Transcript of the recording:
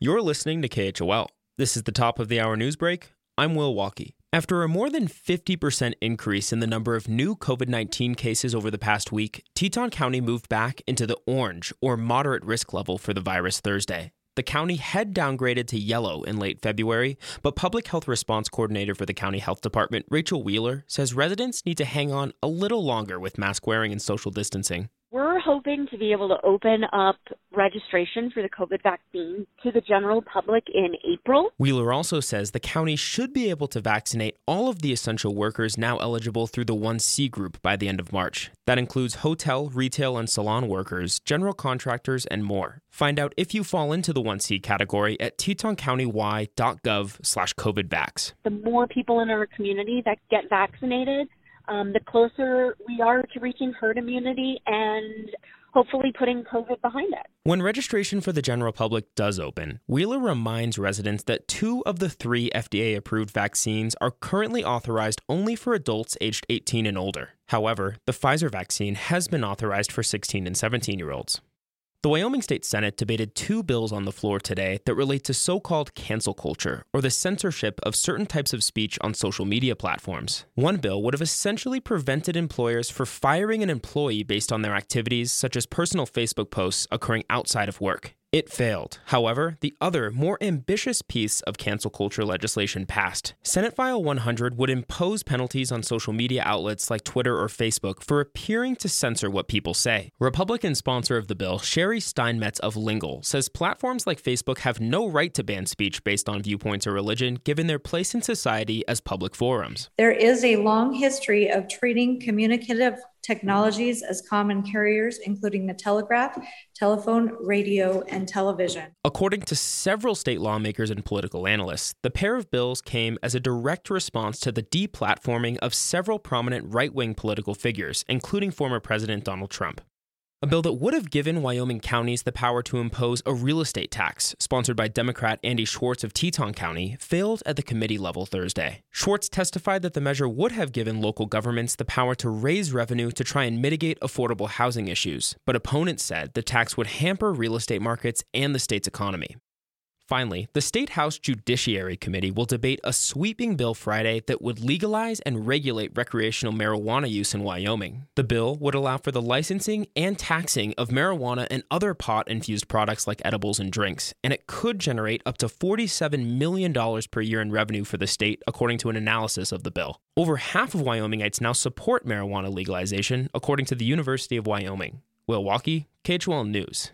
You're listening to KHOL. This is the top of the hour news break. I'm Will Walkey. After a more than 50% increase in the number of new COVID 19 cases over the past week, Teton County moved back into the orange or moderate risk level for the virus Thursday. The county had downgraded to yellow in late February, but public health response coordinator for the county health department, Rachel Wheeler, says residents need to hang on a little longer with mask wearing and social distancing. We're hoping to be able to open up registration for the COVID vaccine to the general public in April. Wheeler also says the county should be able to vaccinate all of the essential workers now eligible through the 1C group by the end of March. That includes hotel, retail, and salon workers, general contractors, and more. Find out if you fall into the 1C category at tetoncountY.gov slash COVIDVax. The more people in our community that get vaccinated, um, the closer we are to reaching herd immunity and hopefully putting COVID behind us. When registration for the general public does open, Wheeler reminds residents that two of the three FDA approved vaccines are currently authorized only for adults aged 18 and older. However, the Pfizer vaccine has been authorized for 16 and 17 year olds. The Wyoming State Senate debated two bills on the floor today that relate to so called cancel culture, or the censorship of certain types of speech on social media platforms. One bill would have essentially prevented employers from firing an employee based on their activities, such as personal Facebook posts occurring outside of work. It failed. However, the other, more ambitious piece of cancel culture legislation passed. Senate File 100 would impose penalties on social media outlets like Twitter or Facebook for appearing to censor what people say. Republican sponsor of the bill, Cheri Steinmetz of Lingle, says platforms like Facebook have no right to ban speech based on viewpoints or religion, given their place in society as public forums. There is a long history of treating communicative technologies as common carriers, including the telegraph, telephone, radio, and television. According to several state lawmakers and political analysts, the pair of bills came as a direct response to the deplatforming of several prominent right wing political figures, including former President Donald Trump. A bill that would have given Wyoming counties the power to impose a real estate tax, sponsored by Democrat Andy Schwartz of Teton County, failed at the committee level Thursday. Schwartz testified that the measure would have given local governments the power to raise revenue to try and mitigate affordable housing issues, but opponents said the tax would hamper real estate markets and the state's economy. Finally, the State House Judiciary Committee will debate a sweeping bill Friday that would legalize and regulate recreational marijuana use in Wyoming. The bill would allow for the licensing and taxing of marijuana and other pot infused products like edibles and drinks, and it could generate up to $47 million per year in revenue for the state, according to an analysis of the bill. Over half of Wyomingites now support marijuana legalization, according to the University of Wyoming. Will Walkey, KHOL News.